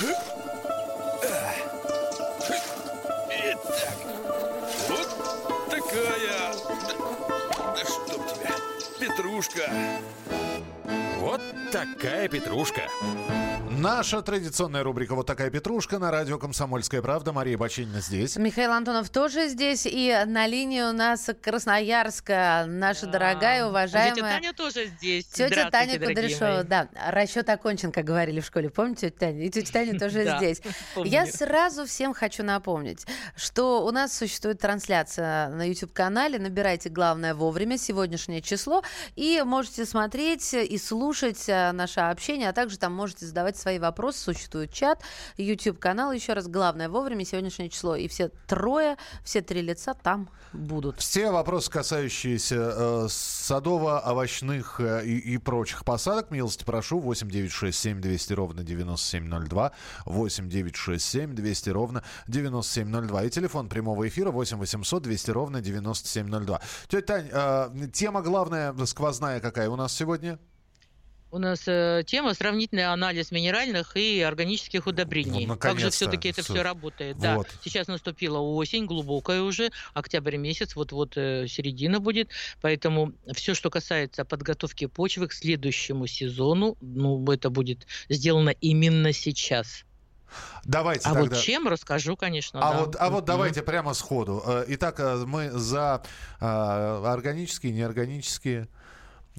Итак, вот такая... Да, да чтоб тебя, петрушка. Вот такая петрушка. Наша традиционная рубрика «Вот такая петрушка» на радио «Комсомольская правда». Мария Бочинина здесь. Михаил Антонов тоже здесь. И на линии у нас Красноярска наша да. дорогая, уважаемая... Тетя Таня тоже здесь. Тетя Таня Кудряшова. Да, расчет окончен, как говорили в школе. Помните, тетя Таня? И тетя Таня тоже здесь. Я сразу всем хочу напомнить, что у нас существует трансляция на YouTube-канале. Набирайте «Главное вовремя», сегодняшнее число, и можете смотреть и слушать э, наше общение, а также там можете задавать свои вопросы. Существует чат, YouTube-канал. Еще раз, главное вовремя, сегодняшнее число. И все трое, все три лица там будут. Все вопросы, касающиеся э, садово-овощных э, и, и прочих посадок, милости прошу. 8 9 6 7 200 ровно 9702. 8 9 6 7 200 ровно 9702. И телефон прямого эфира 8 800 200 ровно 9702. Тетя Тань, э, тема главная, сквозная какая у нас сегодня? У нас э, тема сравнительный анализ минеральных и органических удобрений. Ну, как же все-таки это все работает? Вот. Да, сейчас наступила осень, глубокая уже, октябрь месяц, вот-вот э, середина будет, поэтому все, что касается подготовки почвы к следующему сезону, ну, это будет сделано именно сейчас. Давайте а тогда... вот чем расскажу, конечно. А да. вот, а вот давайте прямо сходу. Э, итак, мы за органические, неорганические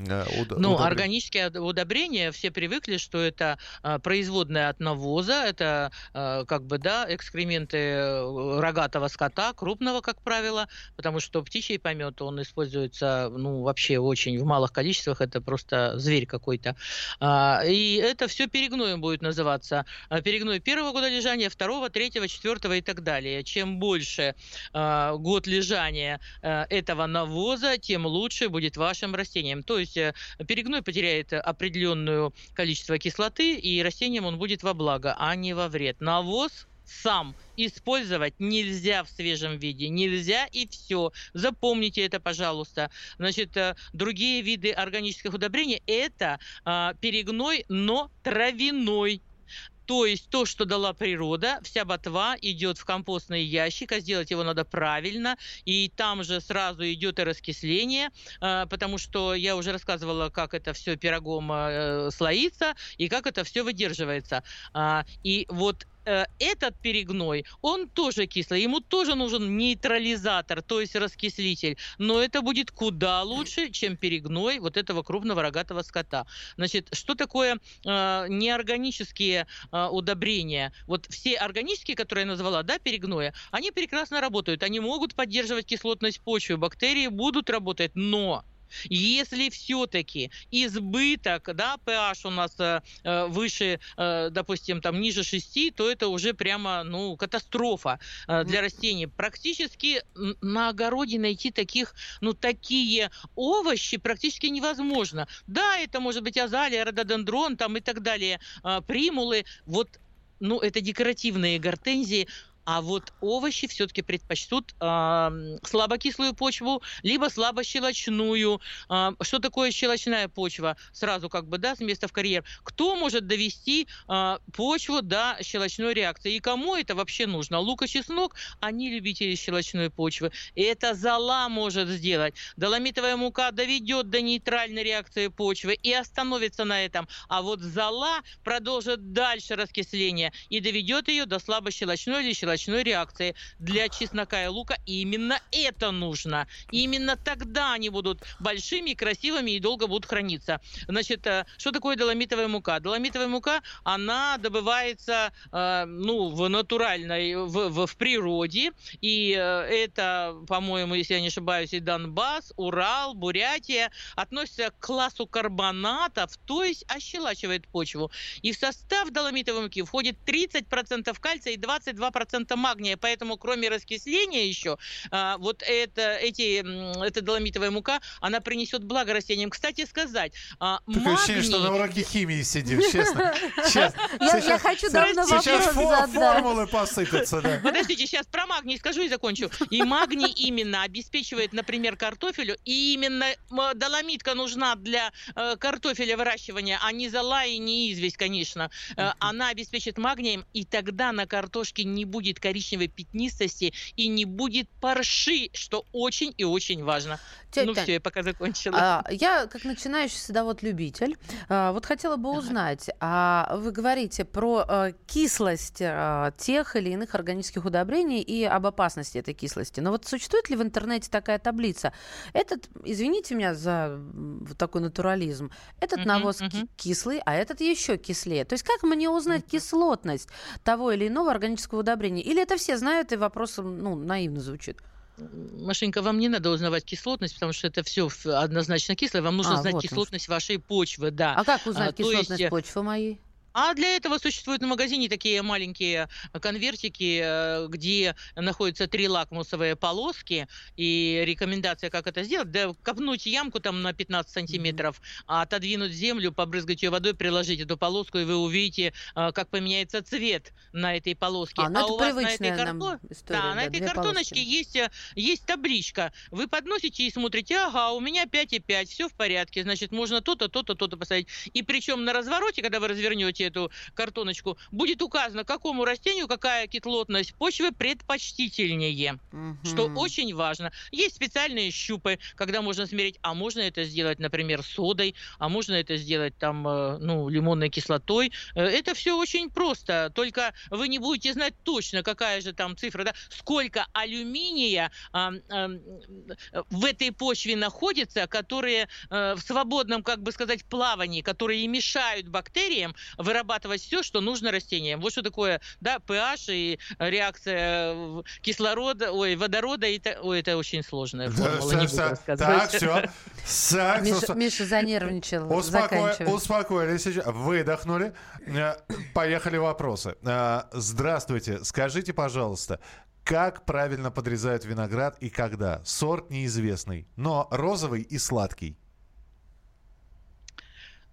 уд- ну, удобрения. органические удобрения, все привыкли, что это а, производная от навоза, это а, как бы, да, экскременты э, рогатого скота, крупного, как правило, потому что птичий помет, он используется, ну, вообще очень в малых количествах, это просто зверь какой-то. А, и это все перегноем будет называться. А, перегной первого года лежания, второго, третьего, четвертого и так далее. Чем больше год лежания этого навоза, тем лучше будет вашим растением. То есть есть э, перегной потеряет определенное количество кислоты, и растениям он будет во благо, а не во вред. Навоз сам использовать нельзя в свежем виде. Нельзя и все. Запомните это, пожалуйста. Значит, э, другие виды органических удобрений это а, перегной, но травяной. То есть то, что дала природа, вся ботва идет в компостный ящик, а сделать его надо правильно, и там же сразу идет и раскисление, а, потому что я уже рассказывала, как это все пирогом э, слоится и как это все выдерживается. А, и вот Э, этот перегной, он тоже кислый, ему тоже нужен нейтрализатор, то есть раскислитель, но это будет куда лучше, чем перегной вот этого крупного рогатого скота. Значит, что такое э, неорганические э, удобрения? Вот все органические, которые я назвала, да, перегноя, они прекрасно работают, они могут поддерживать кислотность почвы, бактерии будут работать, но если все-таки избыток, да, pH у нас э, э, выше, э, допустим, там ниже 6, то это уже прямо, ну, катастрофа э, для растений. Практически на огороде найти таких, ну, такие овощи практически невозможно. Да, это может быть азалия, рододендрон там и так далее, э, примулы. Вот ну, это декоративные гортензии, а вот овощи все-таки предпочтут э, слабокислую почву, либо слабощелочную. Э, что такое щелочная почва? Сразу как бы, да, с места в карьер. Кто может довести э, почву до щелочной реакции? И кому это вообще нужно? Лук и чеснок, они любители щелочной почвы. Это зола может сделать. Доломитовая мука доведет до нейтральной реакции почвы и остановится на этом. А вот зола продолжит дальше раскисление и доведет ее до слабощелочной или щелочной щелочной реакции. Для чеснока и лука именно это нужно. Именно тогда они будут большими, красивыми и долго будут храниться. Значит, э, что такое доломитовая мука? Доломитовая мука, она добывается э, ну, в натуральной, в, в, в природе. И э, это, по-моему, если я не ошибаюсь, и Донбасс, Урал, Бурятия относятся к классу карбонатов, то есть ощелачивает почву. И в состав доломитовой муки входит 30% кальция и 22% процента магния, поэтому кроме раскисления еще, а, вот это, эти, эта доломитовая мука, она принесет благо растениям. Кстати сказать, а, Такое магний... ощущение, что на уроке химии сидим, честно. Я хочу давно вопрос Сейчас формулы посыпятся, да. Подождите, сейчас про магний скажу и закончу. И магний именно обеспечивает, например, картофелю, и именно доломитка нужна для э, картофеля выращивания, а не зола и не известь, конечно. Э, она обеспечит магнием, и тогда на картошке не будет коричневой пятнистости и не будет парши, что очень и очень важно. Тетя ну все, я пока закончила. А, я, как начинающий садовод-любитель, а, вот хотела бы узнать, а вы говорите про а, кислость а, тех или иных органических удобрений и об опасности этой кислости. Но вот существует ли в интернете такая таблица? Этот, извините меня за такой натурализм, этот навоз кислый, а этот еще кислее. То есть как мне узнать кислотность того или иного органического удобрения? Или это все знают и вопрос ну, наивно звучит? Машенька, вам не надо узнавать кислотность, потому что это все однозначно кислое. Вам нужно а, знать вот кислотность вашей почвы, да. А как узнать а, кислотность есть... почвы моей? А для этого существуют в магазине такие маленькие конвертики, э, где находятся три лакмусовые полоски, и рекомендация, как это сделать, да, копнуть ямку там на 15 сантиметров, а отодвинуть землю, побрызгать ее водой, приложить эту полоску, и вы увидите, э, как поменяется цвет на этой полоске. А, ну а у вас на этой, карто... история, да, да, на этой картоночке есть, э, есть табличка. Вы подносите и смотрите, ага, у меня 5,5, все в порядке, значит, можно то-то, то-то, то-то посадить. И причем на развороте, когда вы развернете откроете эту картоночку, будет указано, какому растению какая кислотность почвы предпочтительнее, угу. что очень важно. Есть специальные щупы, когда можно смерить, а можно это сделать, например, содой, а можно это сделать там, э, ну, лимонной кислотой. Э, это все очень просто, только вы не будете знать точно, какая же там цифра, да, сколько алюминия а, а, в этой почве находится, которые а, в свободном, как бы сказать, плавании, которые мешают бактериям в вырабатывать все, что нужно растениям. Вот что такое, да, pH и реакция кислорода, ой, водорода, и, ой, это очень сложная формула, не буду Так, все. Так, Миша, Миша занервничал, Успоко... Успокоились, выдохнули. Э, поехали вопросы. Э, здравствуйте, скажите, пожалуйста, как правильно подрезают виноград и когда? Сорт неизвестный, но розовый и сладкий.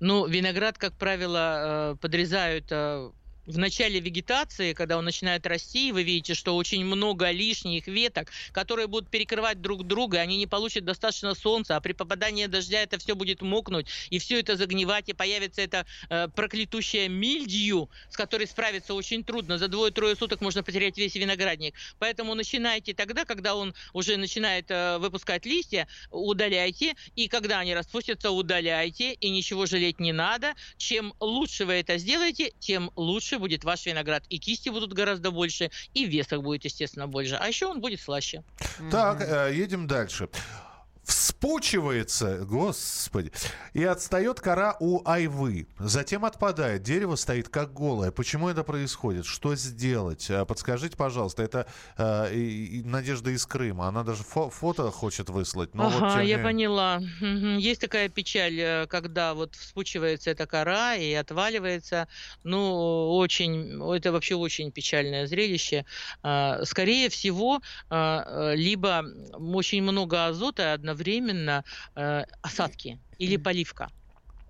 Ну, виноград, как правило, э, подрезают э, в начале вегетации, когда он начинает расти, вы видите, что очень много лишних веток, которые будут перекрывать друг друга, они не получат достаточно солнца, а при попадании дождя это все будет мокнуть, и все это загнивать, и появится это э, проклятущая мильдью, с которой справиться очень трудно. За двое-трое суток можно потерять весь виноградник. Поэтому начинайте тогда, когда он уже начинает э, выпускать листья, удаляйте, и когда они распустятся, удаляйте, и ничего жалеть не надо. Чем лучше вы это сделаете, тем лучше будет ваш виноград. И кисти будут гораздо больше, и весок будет, естественно, больше. А еще он будет слаще. Так, э, едем дальше вспучивается, господи, и отстает кора у айвы. Затем отпадает, дерево стоит как голое. Почему это происходит? Что сделать? Э, подскажите, пожалуйста. Это э, и, и Надежда из Крыма. Она даже фо фото хочет выслать. Но ага, вот, я не... поняла. Есть такая печаль, э, когда вот вспучивается эта кора и отваливается. Ну, очень, это вообще очень печальное зрелище. А, скорее всего, а, либо очень много азота одновременно одновременно э, осадки или поливка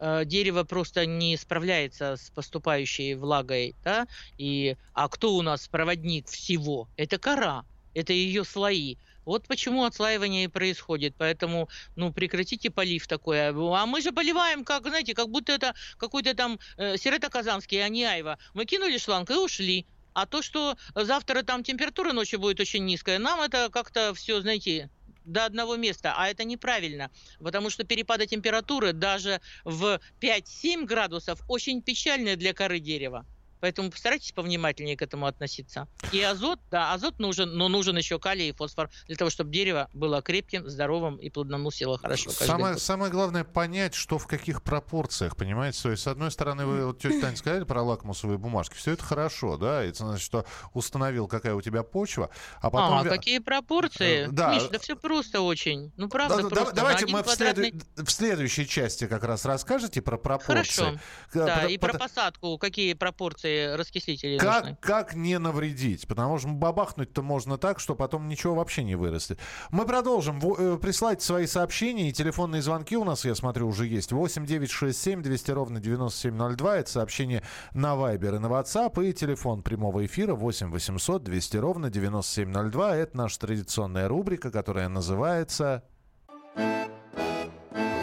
э, дерево просто не справляется с поступающей влагой, да, и, а кто у нас проводник всего? Это кора, это ее слои. Вот почему отслаивание и происходит. Поэтому, ну, прекратите полив такой. А мы же поливаем, как, знаете, как будто это какой-то там э, Сирета-Казанский, а не Айва. Мы кинули шланг и ушли. А то, что завтра там температура ночью будет очень низкая, нам это как-то все, знаете, до одного места, а это неправильно, потому что перепады температуры даже в 5-7 градусов очень печальные для коры дерева. Поэтому постарайтесь повнимательнее к этому относиться. И азот, да, азот нужен, но нужен еще калий и фосфор для того, чтобы дерево было крепким, здоровым и плодоносило хорошо. Самое, самое главное понять, что в каких пропорциях, понимаете? То есть, с одной стороны, вы, вот тетя Таня сказали про лакмусовые бумажки, все это хорошо, да, это значит, что установил, какая у тебя почва, а потом... А, какие пропорции? Э, да. Миш, да все просто очень. Ну, правда, да, просто. Давайте мы квадратный... в, следу... в следующей части как раз расскажете про пропорции. Хорошо, да, про... и про посадку, какие пропорции инструкции раскислителей как, нужны. Как не навредить? Потому что бабахнуть-то можно так, что потом ничего вообще не вырастет. Мы продолжим. Э, присылайте свои сообщения и телефонные звонки у нас, я смотрю, уже есть. 8 9 6 7 200 ровно 9702. Это сообщение на Viber и на WhatsApp. И телефон прямого эфира 8 800 200 ровно 9702. Это наша традиционная рубрика, которая называется...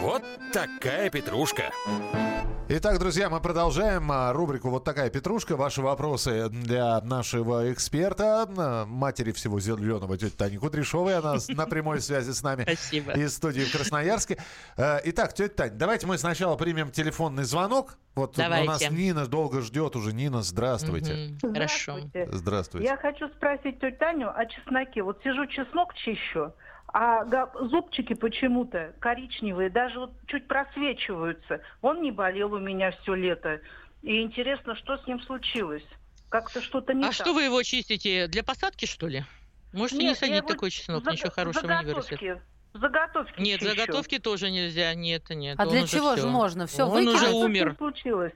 Вот такая петрушка. Итак, друзья, мы продолжаем а, рубрику «Вот такая петрушка». Ваши вопросы для нашего эксперта, матери всего зеленого, тети Тани Кудряшовой. Она на прямой связи с нами Спасибо. из студии в Красноярске. Э, итак, тетя Тань, давайте мы сначала примем телефонный звонок. Вот давайте. у нас Нина долго ждет уже. Нина, здравствуйте. Угу. Хорошо. Здравствуйте. Я хочу спросить тетю Таню о чесноке. Вот сижу, чеснок чищу а зубчики почему-то коричневые, даже вот чуть просвечиваются. Он не болел у меня все лето. И интересно, что с ним случилось? Как-то что-то не а так. что вы его чистите? Для посадки, что ли? Можете нет, не садить такой чеснок, заг... ничего хорошего не вырастет. Заготовки Нет, чищу. заготовки тоже нельзя, нет, нет. А для чего же можно? Все, он выкинуть? уже умер. Что случилось?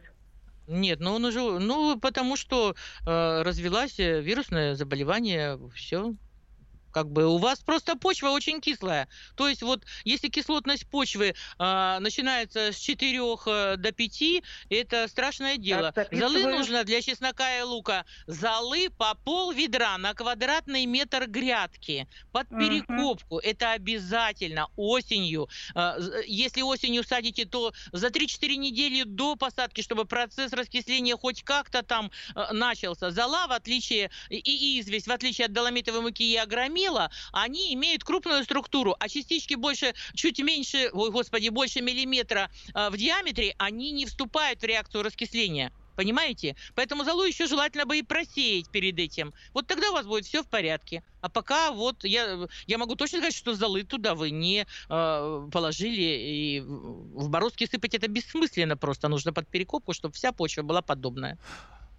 Нет, но он уже, ну, потому что э, развелась э, вирусное заболевание, все, как бы у вас просто почва очень кислая. То есть вот если кислотность почвы э, начинается с 4 э, до 5, это страшное дело. Так, Золы нужно для чеснока и лука. Золы по пол ведра на квадратный метр грядки под перекопку. Угу. Это обязательно осенью. Э, если осенью садите, то за 3-4 недели до посадки, чтобы процесс раскисления хоть как-то там э, начался. Зола, в отличие и известь, в отличие от доломитовой муки и агромии, мела, они имеют крупную структуру, а частички больше, чуть меньше, ой, господи, больше миллиметра э, в диаметре, они не вступают в реакцию раскисления. Понимаете? Поэтому золу еще желательно бы и просеять перед этим. Вот тогда у вас будет все в порядке. А пока вот я, я могу точно сказать, что золы туда вы не э, положили. И в бороздки сыпать это бессмысленно просто. Нужно под перекопку, чтобы вся почва была подобная.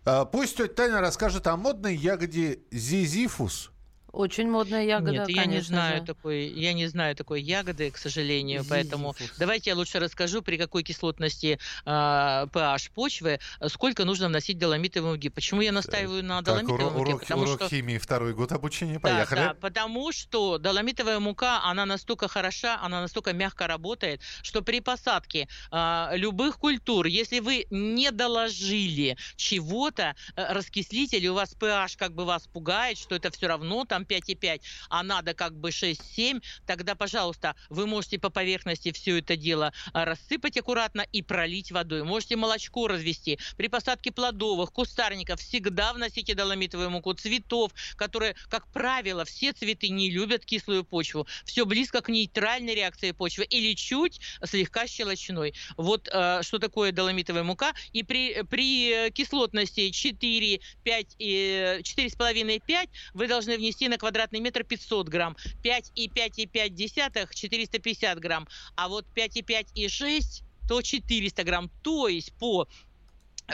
А, пусть тетя Таня расскажет о модной ягоде зизифус. Очень модная ягода, Нет, я не знаю же. такой, я не знаю такой ягоды, к сожалению, Зизифус. поэтому давайте я лучше расскажу, при какой кислотности э, pH почвы, сколько нужно вносить доломитовой муки. Почему я настаиваю на доломитовой так, муке? Урок, потому урок что... химии, второй год обучения, поехали. Да, да, потому что доломитовая мука, она настолько хороша, она настолько мягко работает, что при посадке э, любых культур, если вы не доложили чего-то, э, раскислитель, у вас pH как бы вас пугает, что это все равно там там 5,5, а надо как бы 6-7, тогда, пожалуйста, вы можете по поверхности все это дело а, рассыпать аккуратно и пролить водой. Можете молочко развести. При посадке плодовых, кустарников всегда вносите доломитовую муку цветов, которые, как правило, все цветы не любят кислую почву. Все близко к нейтральной реакции почвы или чуть слегка щелочной. Вот э, что такое доломитовая мука. И при, при кислотности 4, 5, 4,5-5 вы должны внести на квадратный метр 500 грамм, 5,5,5 450 грамм, а вот 5,5 и 6 то 400 грамм. То есть по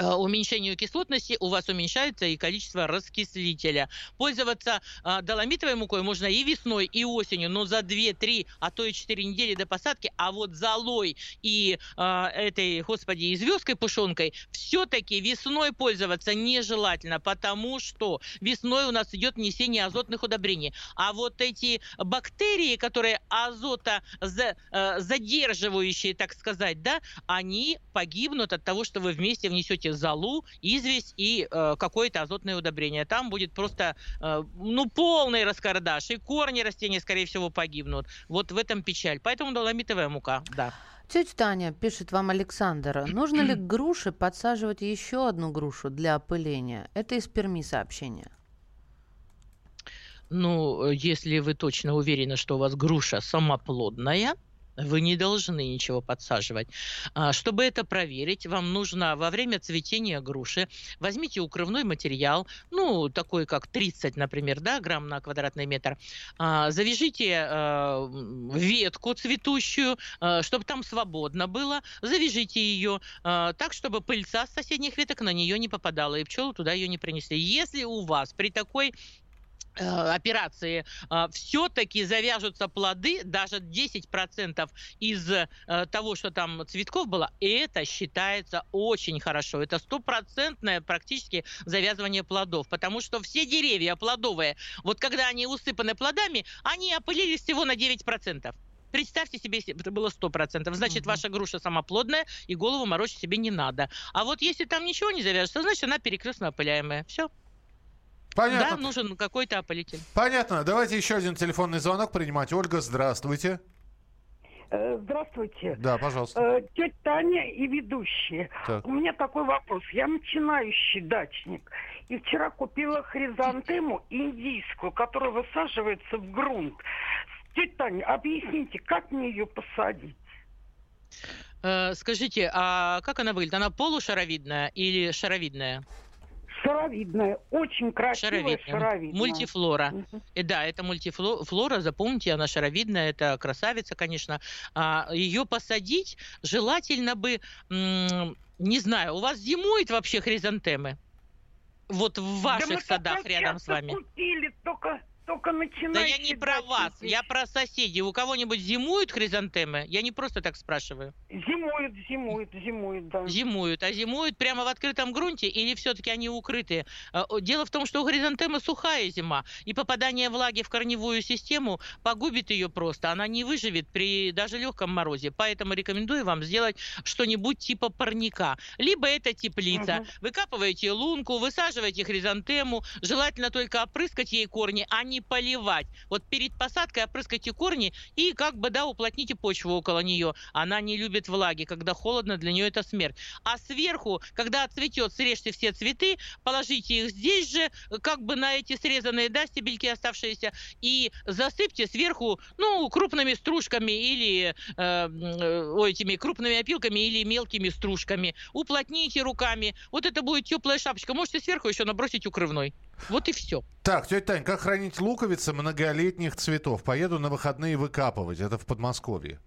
уменьшению кислотности у вас уменьшается и количество раскислителя. Пользоваться э, доломитовой мукой можно и весной, и осенью, но за 2-3, а то и 4 недели до посадки. А вот золой и э, этой, господи, и звездкой пушонкой все-таки весной пользоваться нежелательно, потому что весной у нас идет внесение азотных удобрений. А вот эти бактерии, которые азота за, э, задерживающие, так сказать, да, они погибнут от того, что вы вместе внесете добавите золу, известь и э, какое-то азотное удобрение. Там будет просто, э, ну, полный раскардаш, и корни растения, скорее всего, погибнут. Вот в этом печаль. Поэтому доломитовая мука, да. Тетя Таня, пишет вам Александр, нужно ли к груше подсаживать еще одну грушу для опыления? Это из Перми сообщение. Ну, если вы точно уверены, что у вас груша самоплодная, вы не должны ничего подсаживать. А, чтобы это проверить, вам нужно во время цветения груши возьмите укрывной материал, ну, такой как 30, например, да, грамм на квадратный метр, а, завяжите а, ветку цветущую, чтобы там свободно было, завяжите ее так, чтобы пыльца с соседних веток на нее не попадала, и пчелы туда ее не принесли. Если у вас при такой операции э, все-таки завяжутся плоды, даже 10% из э, того, что там цветков было, это считается очень хорошо. Это стопроцентное практически завязывание плодов, потому что все деревья плодовые, вот когда они усыпаны плодами, они опылились всего на 9%. Представьте себе, это было 100%. Значит, угу. ваша груша сама плодная, и голову морочить себе не надо. А вот если там ничего не завяжется, значит, она перекрестно опыляемая. Все. Понятно. Да, нужен какой-то опылитель. Понятно. Давайте еще один телефонный звонок принимать. Ольга, здравствуйте. Э, здравствуйте. Да, пожалуйста. Э, тетя Таня и ведущие. Так. У меня такой вопрос. Я начинающий дачник. И вчера купила хризантему индийскую, которая высаживается в грунт. Тетя Таня, объясните, как мне ее посадить? Э, скажите, а как она выглядит? Она полушаровидная или шаровидная? Шаровидная, очень красивая шаровидная. шаровидная. Мультифлора. Угу. И да, это мультифлора, запомните, она шаровидная, это красавица, конечно. А, ее посадить желательно бы, не знаю, у вас зимует вообще хризантемы? Вот в ваших да садах рядом с вами. Купили, только только начинающие Да я не про вас, я про соседей. У кого-нибудь зимуют хризантемы? Я не просто так спрашиваю. Зимуют, зимуют, зимуют, да. Зимуют. А зимуют прямо в открытом грунте или все-таки они укрытые? А, дело в том, что у хризантемы сухая зима, и попадание влаги в корневую систему погубит ее просто. Она не выживет при даже легком морозе. Поэтому рекомендую вам сделать что-нибудь типа парника. Либо это теплица. Угу. Выкапываете лунку, высаживаете хризантему, желательно только опрыскать ей корни, а не не поливать. Вот перед посадкой опрыскайте корни и как бы, да, уплотните почву около нее. Она не любит влаги. Когда холодно, для нее это смерть. А сверху, когда отцветет, срежьте все цветы, положите их здесь же, как бы на эти срезанные, да, стебельки оставшиеся, и засыпьте сверху, ну, крупными стружками или э, э, этими крупными опилками или мелкими стружками. Уплотните руками. Вот это будет теплая шапочка. Можете сверху еще набросить укрывной. Вот и все. Так, тетя Тань, как хранить луковицы многолетних цветов? Поеду на выходные выкапывать. Это в Подмосковье.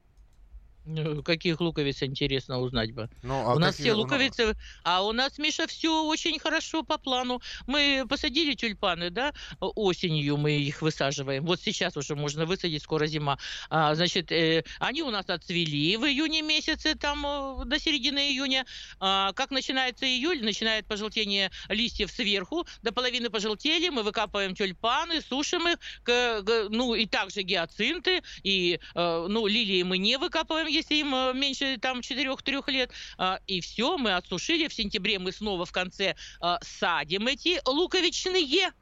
Ну, каких луковиц интересно узнать бы. Ну, а у нас все луковицы, а у нас, Миша, все очень хорошо по плану. Мы посадили тюльпаны, да, осенью мы их высаживаем. Вот сейчас уже можно высадить, скоро зима. А, значит, э, они у нас отцвели в июне месяце, там э, до середины июня. А, как начинается июль, начинает пожелтение листьев сверху, до половины пожелтели, мы выкапываем тюльпаны, сушим их, к, к, ну и также гиацинты, и, э, ну, лилии мы не выкапываем, если им э, меньше там 4-3 лет. А, и все, мы отсушили. В сентябре мы снова в конце а, садим эти луковичные.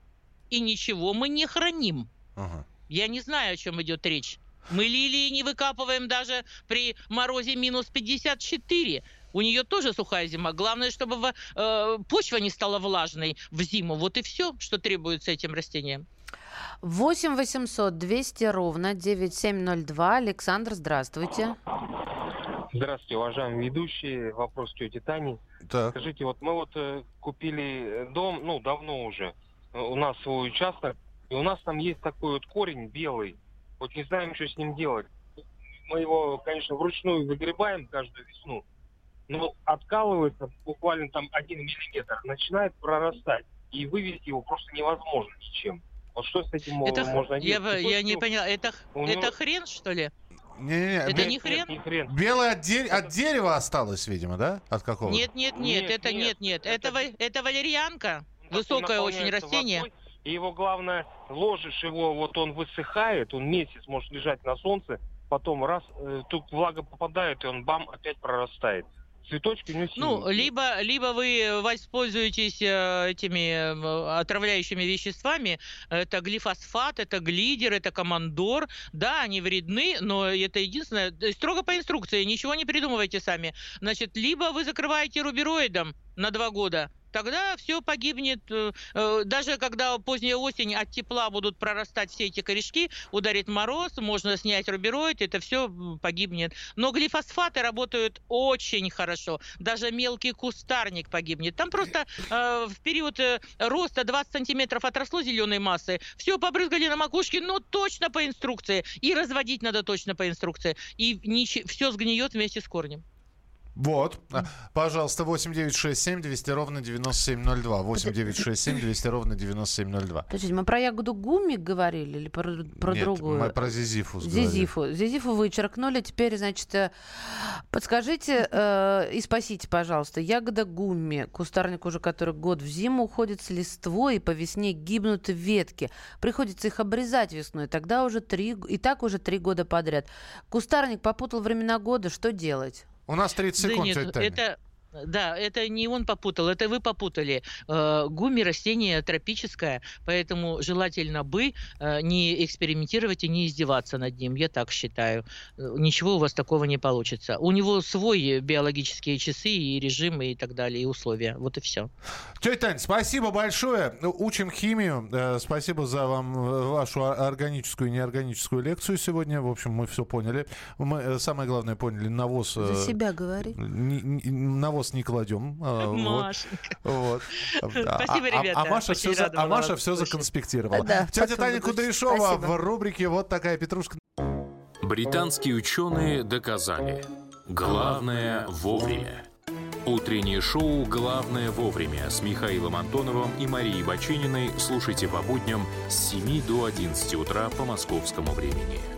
И ничего мы не храним. Ага. Я не знаю, о чем идет речь. Мы лилии не выкапываем даже при морозе минус 54. У нее тоже сухая зима. Главное, чтобы э, почва не стала влажной в зиму. Вот и все, что требуется этим растениям. 8 800 200 ровно 9702. Александр, здравствуйте. Здравствуйте, уважаемые ведущие. Вопрос тети Тани. Так. Скажите, вот мы вот э, купили дом, ну, давно уже. У нас свой участок. И у нас там есть такой вот корень белый. Вот не знаем, что с ним делать. Мы его, конечно, вручную выгребаем каждую весну. Но откалывается буквально там один миллиметр, начинает прорастать. И вывести его просто невозможно ничем. Вот что с этим это, можно делать? Я, я не поняла, это, него... это хрен, что ли? Не-не-не. Это бе- не хрен? не хрен. Белое от, де- от дерева осталось, видимо, да? От какого? Нет, нет, нет, нет это нет, нет. Это, это, это валерьянка. Высокое очень растение. Водой, и его главное, ложишь его, вот он высыхает, он месяц может лежать на солнце, потом раз, э, тут влага попадает, и он бам, опять прорастает цветочки не Ну, либо, либо вы воспользуетесь э, этими э, отравляющими веществами. Это глифосфат, это глидер, это командор. Да, они вредны, но это единственное. Строго по инструкции, ничего не придумывайте сами. Значит, либо вы закрываете рубероидом на два года, тогда все погибнет. Э, э, даже когда поздняя осень от тепла будут прорастать все эти корешки, ударит мороз, можно снять рубероид, это все погибнет. Но глифосфаты работают очень хорошо. Даже мелкий кустарник погибнет. Там просто э, в период э, роста 20 сантиметров отросло зеленой массы, все побрызгали на макушке, но точно по инструкции. И разводить надо точно по инструкции. И нич- все сгниет вместе с корнем. Вот. Пожалуйста, 8967 200 ровно 9702. 8967 200 ровно 9702. Подождите, мы про ягоду гуми говорили или про, про Нет, другую? мы про Зизифу Зизифу. Говорили. Зизифу вычеркнули. Теперь, значит, э, подскажите э, и спасите, пожалуйста. Ягода гуми. Кустарник уже который год в зиму уходит с листвой, и по весне гибнут ветки. Приходится их обрезать весной. Тогда уже три... И так уже три года подряд. Кустарник попутал времена года. Что делать? У нас 30 секунд. Да нет, это, да, это не он попутал, это вы попутали. Э, гуми растение тропическое, поэтому желательно бы э, не экспериментировать и не издеваться над ним, я так считаю. Э, ничего у вас такого не получится. У него свой биологические часы и режимы и так далее, и условия. Вот и все. Тетя Тань, спасибо большое. Учим химию. Спасибо за вам вашу органическую и неорганическую лекцию сегодня. В общем, мы все поняли. Мы, самое главное, поняли навоз... За себя говори. Навоз навоз не кладем. А, Машенька. Вот. Спасибо, ребята. А, а Маша все, за, а Маша все законспектировала. Да, Тетя Таня Кудряшова в рубрике «Вот такая петрушка». Британские ученые доказали. Главное вовремя. Утреннее шоу «Главное вовремя» с Михаилом Антоновым и Марией Бачининой слушайте по будням с 7 до 11 утра по московскому времени.